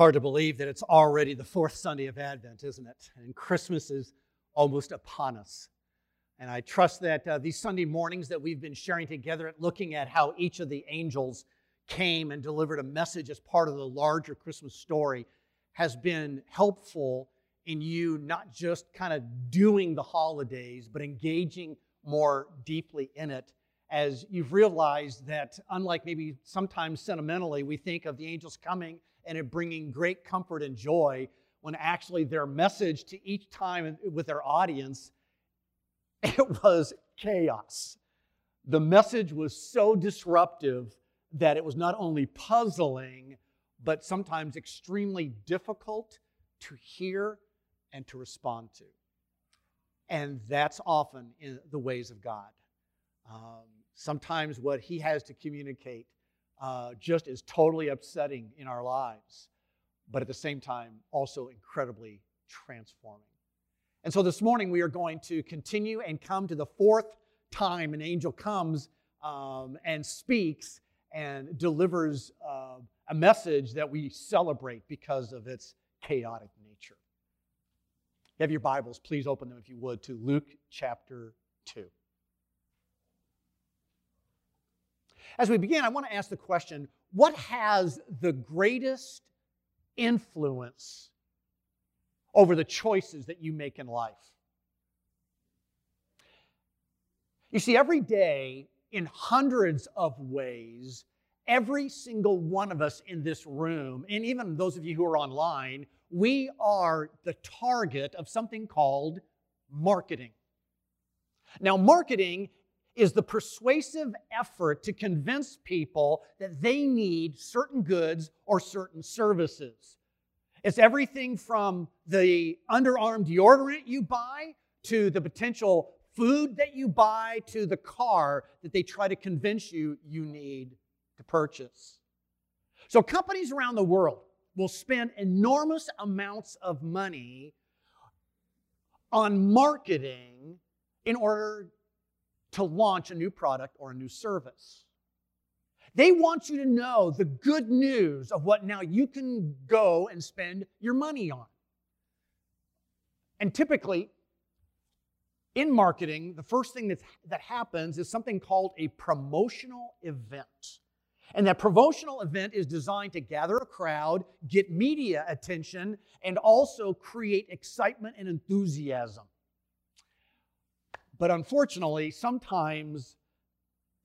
hard to believe that it's already the fourth Sunday of Advent, isn't it? And Christmas is almost upon us. And I trust that uh, these Sunday mornings that we've been sharing together looking at how each of the angels came and delivered a message as part of the larger Christmas story has been helpful in you not just kind of doing the holidays, but engaging more deeply in it as you've realized that, unlike maybe sometimes sentimentally, we think of the angels coming and it bringing great comfort and joy when actually their message to each time with their audience it was chaos. The message was so disruptive that it was not only puzzling but sometimes extremely difficult to hear and to respond to. And that's often in the ways of god. Um, sometimes what he has to communicate uh, just is totally upsetting in our lives, but at the same time, also incredibly transforming. And so this morning, we are going to continue and come to the fourth time an angel comes um, and speaks and delivers uh, a message that we celebrate because of its chaotic nature. Have your Bibles, please open them if you would to Luke chapter 2. As we begin, I want to ask the question what has the greatest influence over the choices that you make in life? You see, every day, in hundreds of ways, every single one of us in this room, and even those of you who are online, we are the target of something called marketing. Now, marketing is the persuasive effort to convince people that they need certain goods or certain services. It's everything from the underarm deodorant you buy to the potential food that you buy to the car that they try to convince you you need to purchase. So, companies around the world will spend enormous amounts of money on marketing in order to launch a new product or a new service. They want you to know the good news of what now you can go and spend your money on. And typically, in marketing, the first thing that's, that happens is something called a promotional event. And that promotional event is designed to gather a crowd, get media attention, and also create excitement and enthusiasm. But unfortunately, sometimes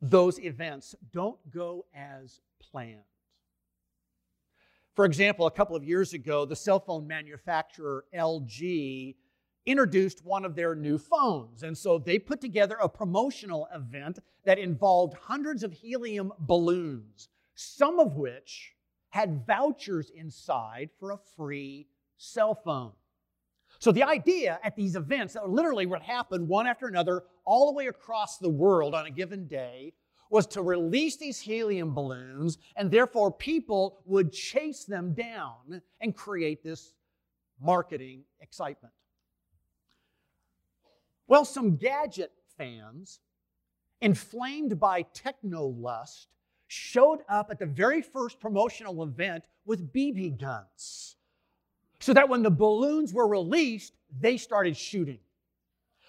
those events don't go as planned. For example, a couple of years ago, the cell phone manufacturer LG introduced one of their new phones. And so they put together a promotional event that involved hundreds of helium balloons, some of which had vouchers inside for a free cell phone. So the idea at these events that literally would happen one after another all the way across the world on a given day was to release these helium balloons and therefore people would chase them down and create this marketing excitement. Well, some gadget fans, inflamed by techno lust, showed up at the very first promotional event with BB guns so that when the balloons were released, they started shooting.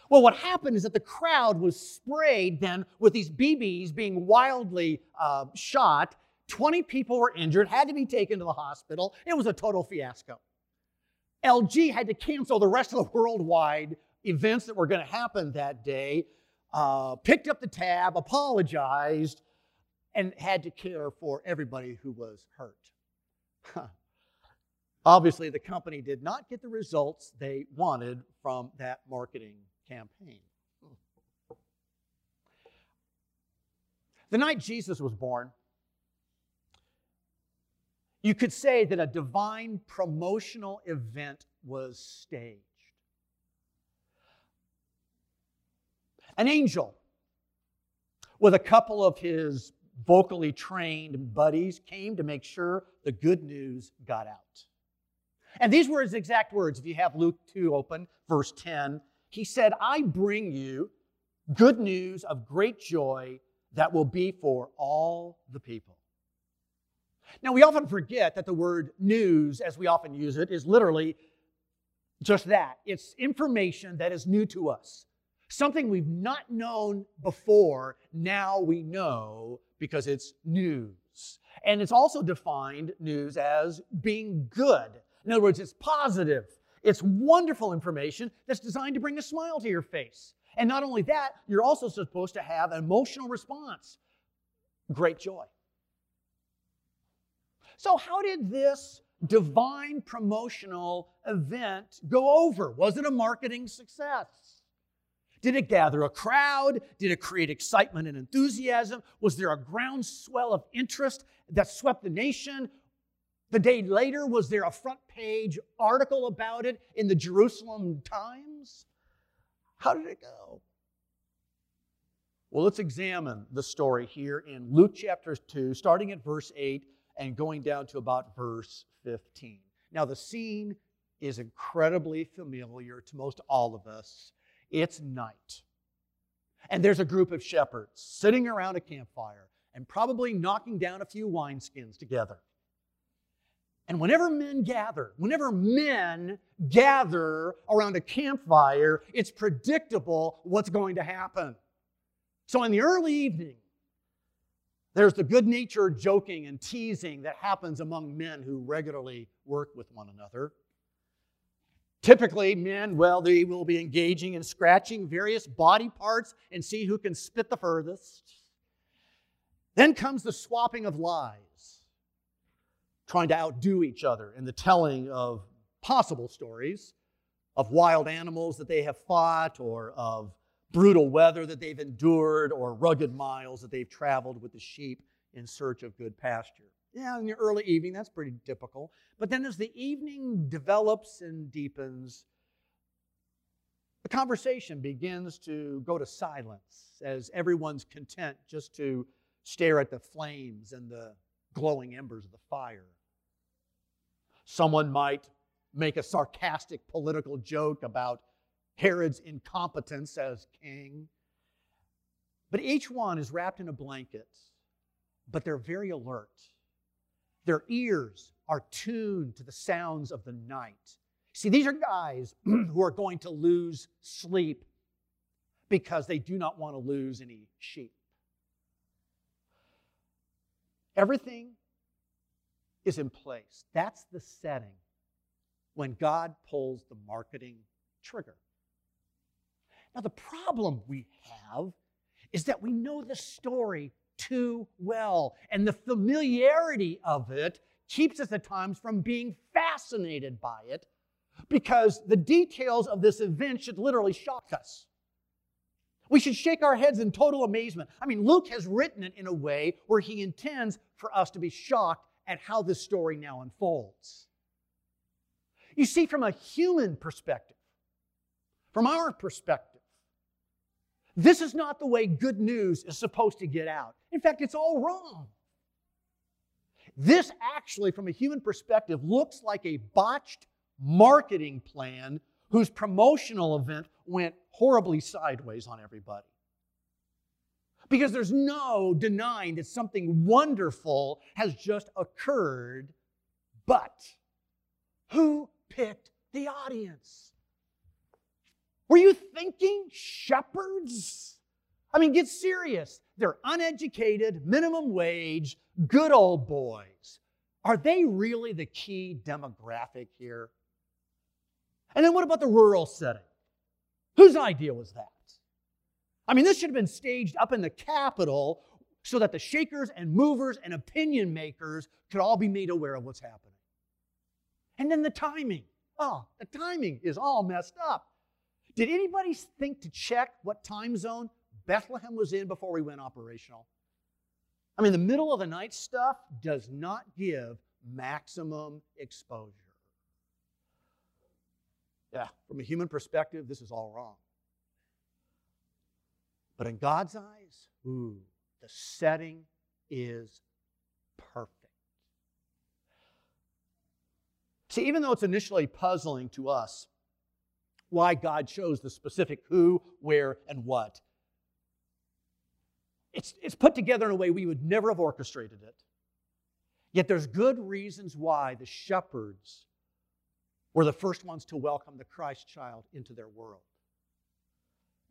Well, what happened is that the crowd was sprayed then with these BBs being wildly uh, shot. 20 people were injured, had to be taken to the hospital. It was a total fiasco. LG had to cancel the rest of the worldwide events that were going to happen that day, uh, picked up the tab, apologized, and had to care for everybody who was hurt. Obviously, the company did not get the results they wanted from that marketing campaign. The night Jesus was born, you could say that a divine promotional event was staged. An angel with a couple of his vocally trained buddies came to make sure the good news got out. And these were his exact words. If you have Luke 2 open, verse 10, he said, I bring you good news of great joy that will be for all the people. Now, we often forget that the word news, as we often use it, is literally just that it's information that is new to us. Something we've not known before, now we know because it's news. And it's also defined news as being good. In other words, it's positive. It's wonderful information that's designed to bring a smile to your face. And not only that, you're also supposed to have an emotional response great joy. So, how did this divine promotional event go over? Was it a marketing success? Did it gather a crowd? Did it create excitement and enthusiasm? Was there a groundswell of interest that swept the nation? The day later, was there a front page article about it in the Jerusalem Times? How did it go? Well, let's examine the story here in Luke chapter 2, starting at verse 8 and going down to about verse 15. Now, the scene is incredibly familiar to most all of us. It's night. And there's a group of shepherds sitting around a campfire and probably knocking down a few wineskins together. And whenever men gather, whenever men gather around a campfire, it's predictable what's going to happen. So in the early evening, there's the good natured joking and teasing that happens among men who regularly work with one another. Typically, men, well, they will be engaging in scratching various body parts and see who can spit the furthest. Then comes the swapping of lies, trying to outdo each other in the telling of possible stories of wild animals that they have fought or of brutal weather that they've endured or rugged miles that they've traveled with the sheep in search of good pasture. Yeah, in the early evening, that's pretty typical. But then as the evening develops and deepens, the conversation begins to go to silence as everyone's content just to stare at the flames and the glowing embers of the fire. Someone might make a sarcastic political joke about Herod's incompetence as king. But each one is wrapped in a blanket, but they're very alert. Their ears are tuned to the sounds of the night. See, these are guys who are going to lose sleep because they do not want to lose any sheep. Everything is in place. That's the setting when God pulls the marketing trigger. Now, the problem we have is that we know the story too well, and the familiarity of it keeps us at times from being fascinated by it because the details of this event should literally shock us. We should shake our heads in total amazement. I mean, Luke has written it in a way where he intends for us to be shocked at how this story now unfolds. You see, from a human perspective, from our perspective, this is not the way good news is supposed to get out. In fact, it's all wrong. This actually, from a human perspective, looks like a botched marketing plan whose promotional event went horribly sideways on everybody. Because there's no denying that something wonderful has just occurred, but who picked the audience? Were you thinking shepherds? I mean, get serious. They're uneducated, minimum wage, good old boys. Are they really the key demographic here? And then what about the rural setting? Whose idea was that? I mean, this should have been staged up in the Capitol so that the shakers and movers and opinion makers could all be made aware of what's happening. And then the timing. Oh, the timing is all messed up. Did anybody think to check what time zone Bethlehem was in before we went operational? I mean, the middle of the night stuff does not give maximum exposure. Yeah, from a human perspective, this is all wrong. But in God's eyes, ooh, the setting is perfect. See, even though it's initially puzzling to us, why God chose the specific who, where, and what. It's, it's put together in a way we would never have orchestrated it. Yet there's good reasons why the shepherds were the first ones to welcome the Christ child into their world.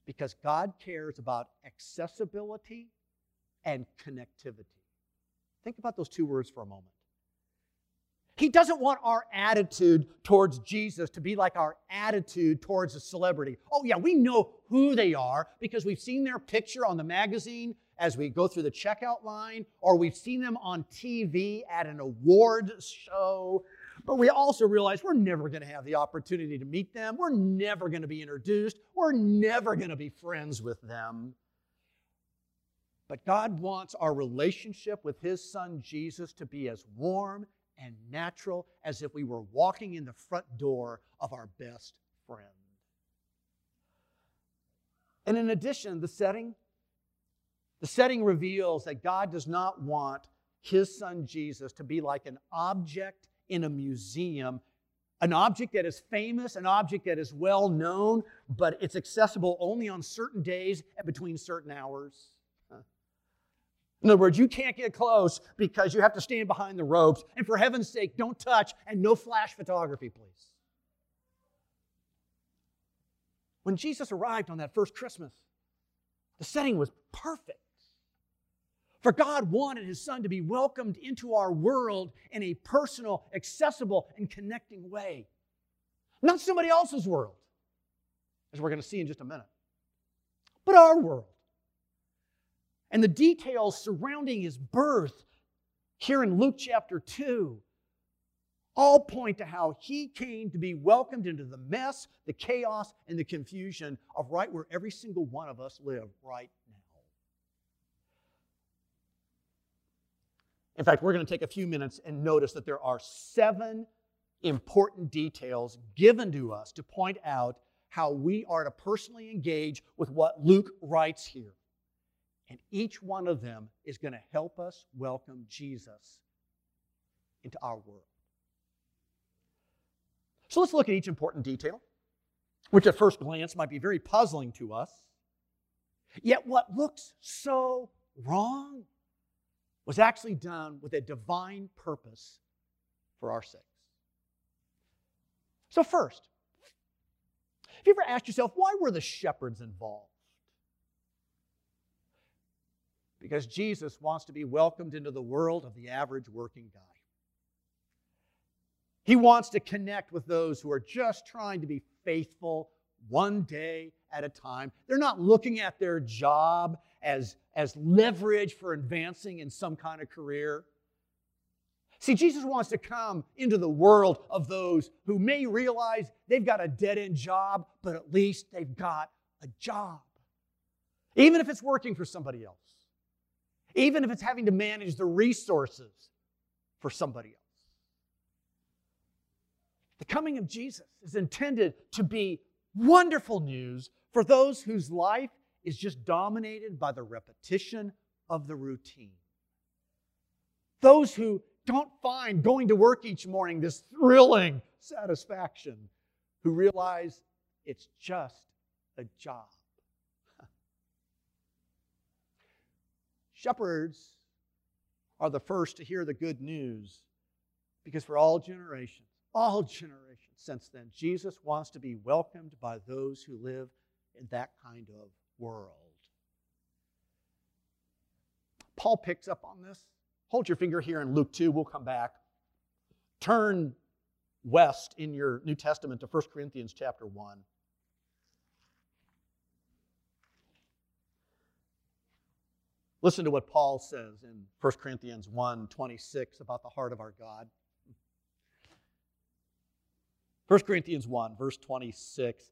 Because God cares about accessibility and connectivity. Think about those two words for a moment. He doesn't want our attitude towards Jesus to be like our attitude towards a celebrity. Oh, yeah, we know who they are because we've seen their picture on the magazine as we go through the checkout line, or we've seen them on TV at an award show. But we also realize we're never going to have the opportunity to meet them. We're never going to be introduced. We're never going to be friends with them. But God wants our relationship with His Son Jesus to be as warm and natural as if we were walking in the front door of our best friend. And in addition, the setting, the setting reveals that God does not want his son Jesus to be like an object in a museum, an object that is famous, an object that is well known, but it's accessible only on certain days and between certain hours. In other words, you can't get close because you have to stand behind the ropes. And for heaven's sake, don't touch and no flash photography, please. When Jesus arrived on that first Christmas, the setting was perfect. For God wanted His Son to be welcomed into our world in a personal, accessible, and connecting way. Not somebody else's world, as we're going to see in just a minute, but our world and the details surrounding his birth here in Luke chapter 2 all point to how he came to be welcomed into the mess, the chaos, and the confusion of right where every single one of us live right now. In fact, we're going to take a few minutes and notice that there are seven important details given to us to point out how we are to personally engage with what Luke writes here. And each one of them is going to help us welcome Jesus into our world. So let's look at each important detail, which at first glance might be very puzzling to us. Yet what looks so wrong was actually done with a divine purpose for our sakes. So, first, have you ever asked yourself, why were the shepherds involved? because Jesus wants to be welcomed into the world of the average working guy. He wants to connect with those who are just trying to be faithful one day at a time. They're not looking at their job as, as leverage for advancing in some kind of career. See, Jesus wants to come into the world of those who may realize they've got a dead end job, but at least they've got a job. Even if it's working for somebody else even if it's having to manage the resources for somebody else. The coming of Jesus is intended to be wonderful news for those whose life is just dominated by the repetition of the routine. Those who don't find going to work each morning this thrilling satisfaction, who realize it's just a job. Shepherds are the first to hear the good news because for all generations, all generations since then, Jesus wants to be welcomed by those who live in that kind of world. Paul picks up on this. Hold your finger here in Luke 2, we'll come back. Turn west in your New Testament to 1 Corinthians chapter 1. Listen to what Paul says in 1 Corinthians 1 26 about the heart of our God. 1 Corinthians 1, verse 26,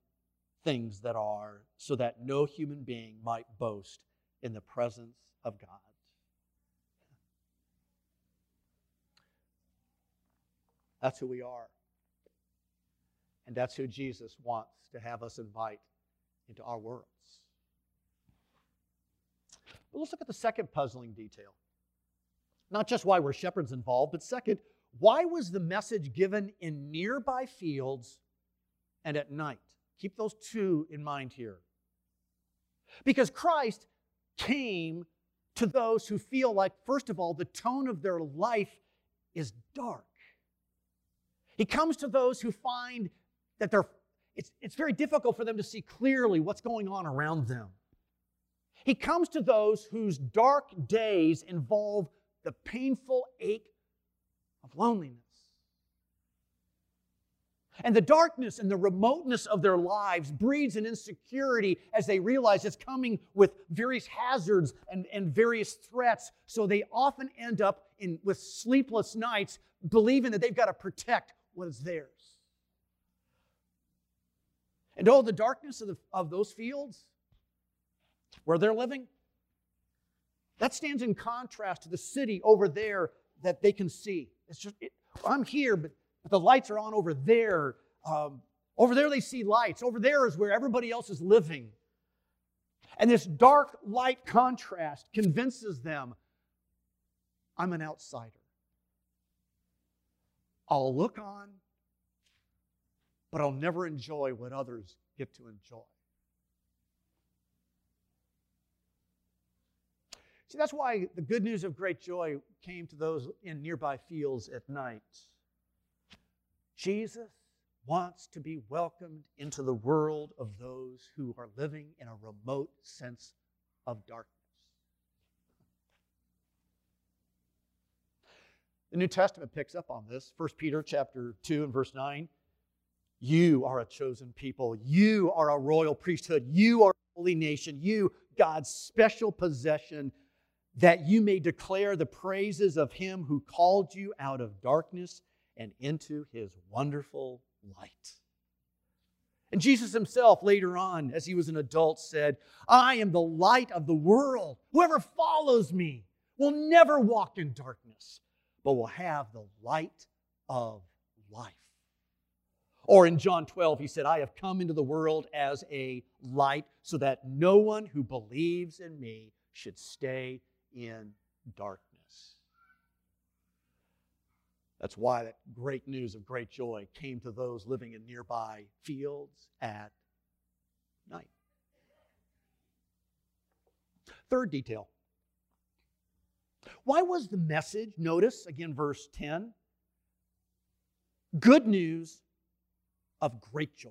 things that are, so that no human being might boast in the presence of God. That's who we are. And that's who Jesus wants to have us invite into our worlds. But let's look at the second puzzling detail. Not just why were shepherds involved, but second, why was the message given in nearby fields and at night? Keep those two in mind here. Because Christ came to those who feel like, first of all, the tone of their life is dark. He comes to those who find that they're, it's, it's very difficult for them to see clearly what's going on around them. He comes to those whose dark days involve the painful ache of loneliness. And the darkness and the remoteness of their lives breeds an insecurity as they realize it's coming with various hazards and, and various threats. So they often end up in, with sleepless nights, believing that they've got to protect what is theirs. And oh, the darkness of, the, of those fields where they're living, that stands in contrast to the city over there that they can see. It's just, it, I'm here, but but the lights are on over there. Um, over there, they see lights. Over there is where everybody else is living. And this dark light contrast convinces them I'm an outsider. I'll look on, but I'll never enjoy what others get to enjoy. See, that's why the good news of great joy came to those in nearby fields at night. Jesus wants to be welcomed into the world of those who are living in a remote sense of darkness. The New Testament picks up on this. 1 Peter chapter 2 and verse 9. You are a chosen people. You are a royal priesthood. You are a holy nation. You, God's special possession, that you may declare the praises of him who called you out of darkness and into his wonderful light. And Jesus himself, later on, as he was an adult, said, I am the light of the world. Whoever follows me will never walk in darkness, but will have the light of life. Or in John 12, he said, I have come into the world as a light so that no one who believes in me should stay in darkness. That's why that great news of great joy came to those living in nearby fields at night. Third detail. Why was the message, notice again, verse 10, good news of great joy?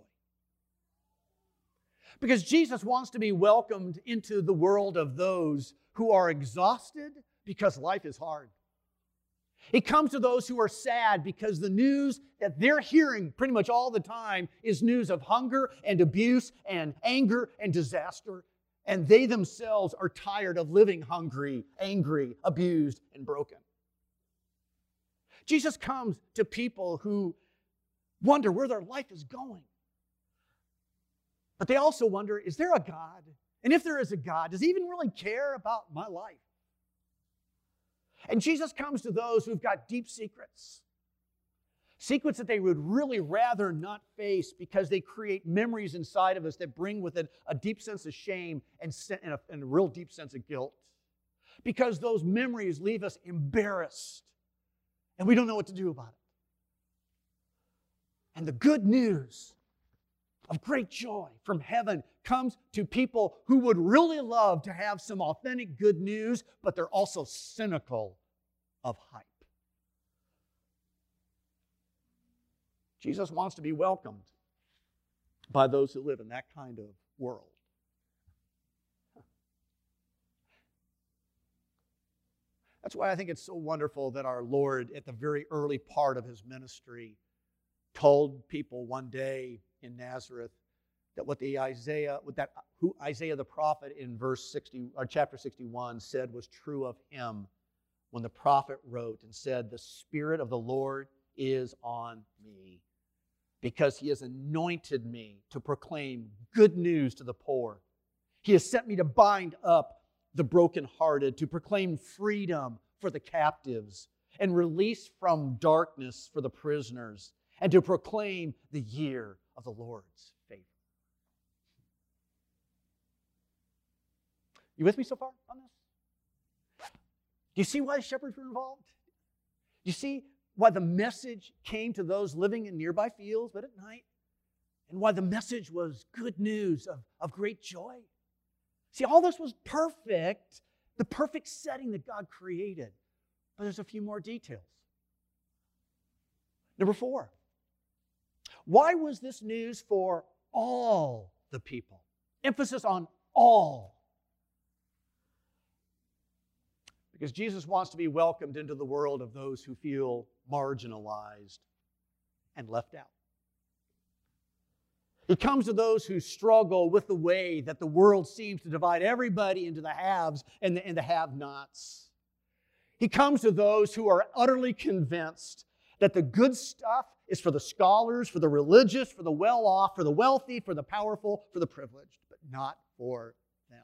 Because Jesus wants to be welcomed into the world of those who are exhausted because life is hard. It comes to those who are sad because the news that they're hearing pretty much all the time is news of hunger and abuse and anger and disaster. And they themselves are tired of living hungry, angry, abused, and broken. Jesus comes to people who wonder where their life is going. But they also wonder is there a God? And if there is a God, does he even really care about my life? And Jesus comes to those who've got deep secrets. Secrets that they would really rather not face because they create memories inside of us that bring with it a deep sense of shame and, and, a, and a real deep sense of guilt. Because those memories leave us embarrassed and we don't know what to do about it. And the good news of great joy from heaven comes to people who would really love to have some authentic good news, but they're also cynical of hype. Jesus wants to be welcomed by those who live in that kind of world. That's why I think it's so wonderful that our Lord, at the very early part of his ministry, told people one day in Nazareth that what the Isaiah, what that who Isaiah the prophet in verse 60 or chapter 61 said was true of him when the prophet wrote and said, The Spirit of the Lord is on me, because he has anointed me to proclaim good news to the poor. He has sent me to bind up the brokenhearted, to proclaim freedom for the captives, and release from darkness for the prisoners, and to proclaim the year of the Lord's favor. You with me so far on this? Do you see why the shepherds were involved? Do you see why the message came to those living in nearby fields, but at night? And why the message was good news of, of great joy? See, all this was perfect, the perfect setting that God created. But there's a few more details. Number four, why was this news for all the people? Emphasis on all. Because Jesus wants to be welcomed into the world of those who feel marginalized and left out. He comes to those who struggle with the way that the world seems to divide everybody into the haves and the, and the have nots. He comes to those who are utterly convinced that the good stuff is for the scholars, for the religious, for the well off, for the wealthy, for the powerful, for the privileged, but not for them.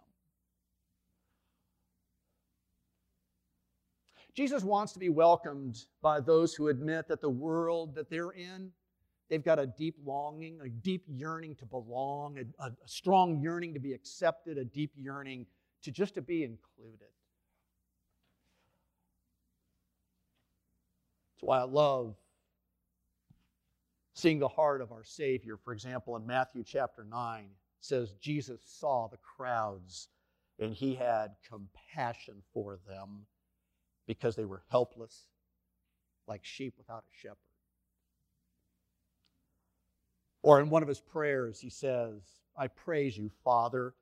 Jesus wants to be welcomed by those who admit that the world that they're in, they've got a deep longing, a deep yearning to belong, a, a, a strong yearning to be accepted, a deep yearning to just to be included. That's why I love seeing the heart of our Savior. For example, in Matthew chapter 9, says Jesus saw the crowds and he had compassion for them because they were helpless, like sheep without a shepherd. Or in one of his prayers, he says, I praise you, Father,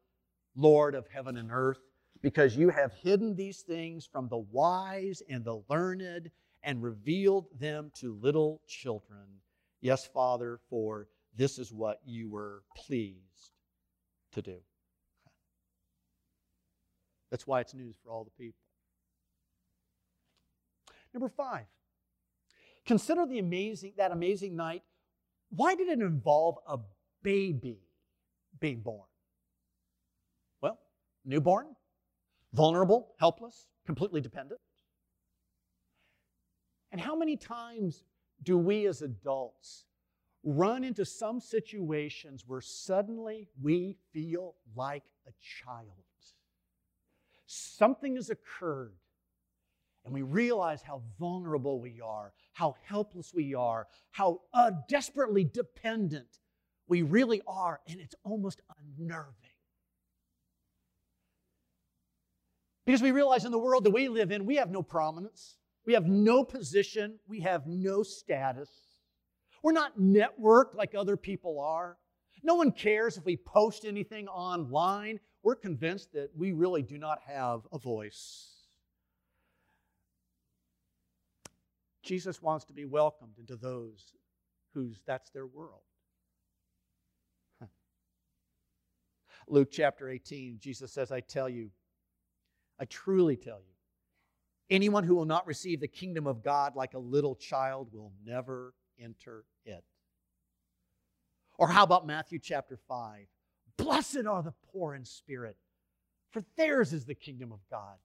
Lord of heaven and earth, because you have hidden these things from the wise and the learned and revealed them to little children. Yes, Father, for this is what you were pleased to do. That's why it's news for all the people. Number five, consider the amazing, that amazing night. Why did it involve a baby being born? Well, newborn, vulnerable, helpless, completely dependent. And how many times do we as adults run into some situations where suddenly we feel like a child? Something has occurred and we realize how vulnerable we are, how helpless we are, how uh, desperately dependent we really are, and it's almost unnerving. Because we realize in the world that we live in, we have no prominence, we have no position, we have no status. We're not networked like other people are. No one cares if we post anything online. We're convinced that we really do not have a voice. Jesus wants to be welcomed into those whose that's their world. Luke chapter 18, Jesus says, I tell you, I truly tell you, anyone who will not receive the kingdom of God like a little child will never enter it. Or how about Matthew chapter 5? Blessed are the poor in spirit, for theirs is the kingdom of God.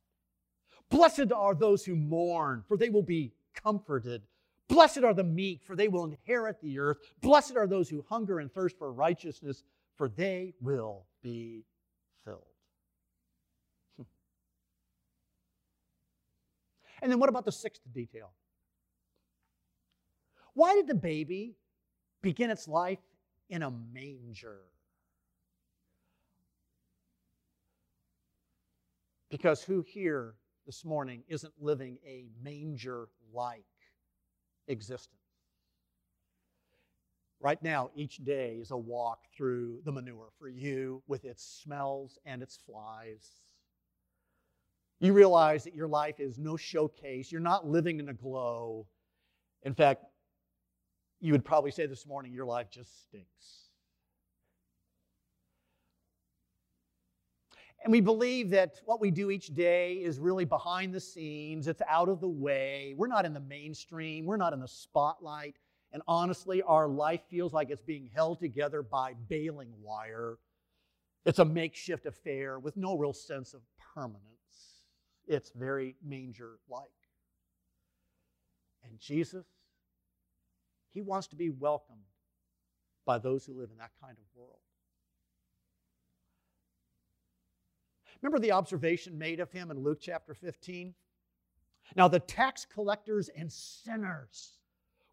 Blessed are those who mourn, for they will be comforted. Blessed are the meek, for they will inherit the earth. Blessed are those who hunger and thirst for righteousness, for they will be and then what about the sixth detail? Why did the baby begin its life in a manger? Because who here this morning isn't living a manger like existence. Right now, each day is a walk through the manure for you with its smells and its flies. You realize that your life is no showcase. You're not living in a glow. In fact, you would probably say this morning, your life just stinks. And we believe that what we do each day is really behind the scenes, it's out of the way. We're not in the mainstream, we're not in the spotlight. And honestly, our life feels like it's being held together by baling wire. It's a makeshift affair with no real sense of permanence. It's very manger like. And Jesus, He wants to be welcomed by those who live in that kind of world. Remember the observation made of him in Luke chapter 15? Now, the tax collectors and sinners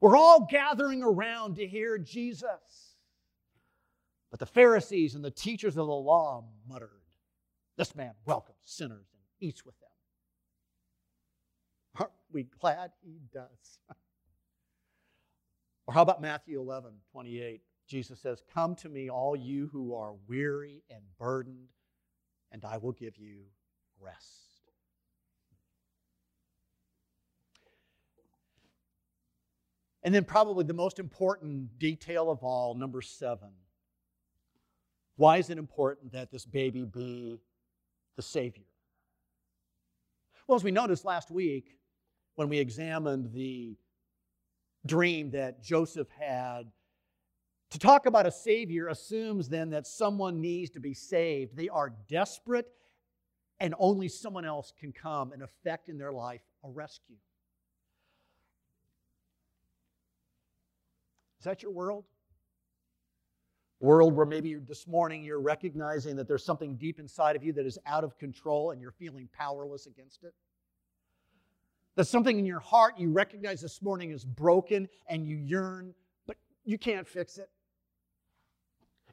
were all gathering around to hear Jesus. But the Pharisees and the teachers of the law muttered, This man welcomes sinners and eats with them. Aren't we glad he does? or how about Matthew 11, 28? Jesus says, Come to me, all you who are weary and burdened, and I will give you rest. And then, probably the most important detail of all, number seven. Why is it important that this baby be the Savior? Well, as we noticed last week when we examined the dream that Joseph had to talk about a Savior assumes then that someone needs to be saved. They are desperate, and only someone else can come and effect in their life a rescue. Is that your world? World where maybe this morning you're recognizing that there's something deep inside of you that is out of control and you're feeling powerless against it? That something in your heart you recognize this morning is broken and you yearn, but you can't fix it?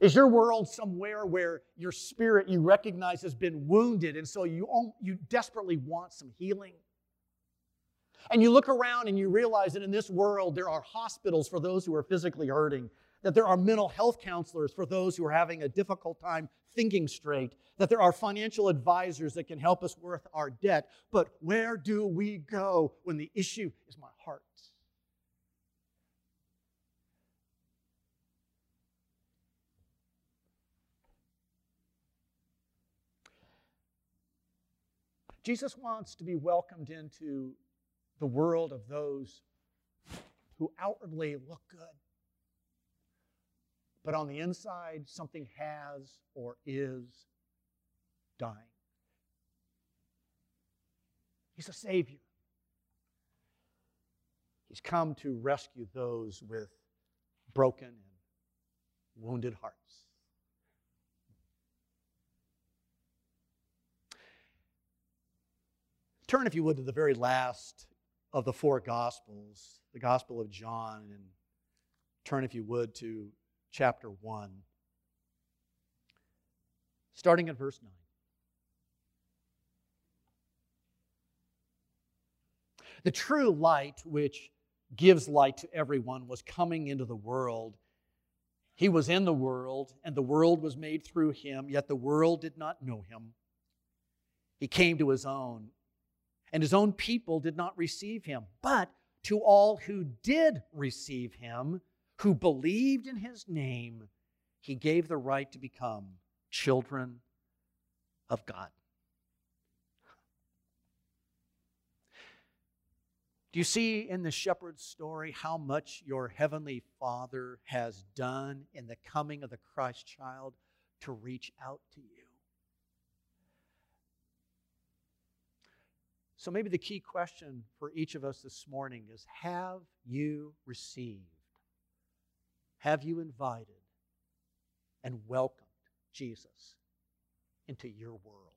Is your world somewhere where your spirit you recognize has been wounded and so you, you desperately want some healing? And you look around and you realize that in this world there are hospitals for those who are physically hurting, that there are mental health counselors for those who are having a difficult time thinking straight, that there are financial advisors that can help us worth our debt. But where do we go when the issue is my heart? Jesus wants to be welcomed into the world of those who outwardly look good, but on the inside, something has or is dying. He's a Savior. He's come to rescue those with broken and wounded hearts. Turn, if you would, to the very last of the four Gospels, the Gospel of John, and turn, if you would, to chapter 1, starting at verse 9. The true light, which gives light to everyone, was coming into the world. He was in the world, and the world was made through him, yet the world did not know him. He came to his own, and his own people did not receive him. But to all who did receive him, who believed in his name, he gave the right to become children of God. Do you see in the shepherd's story how much your heavenly Father has done in the coming of the Christ child to reach out to you? So maybe the key question for each of us this morning is Have you received? Have you invited and welcomed Jesus into your world?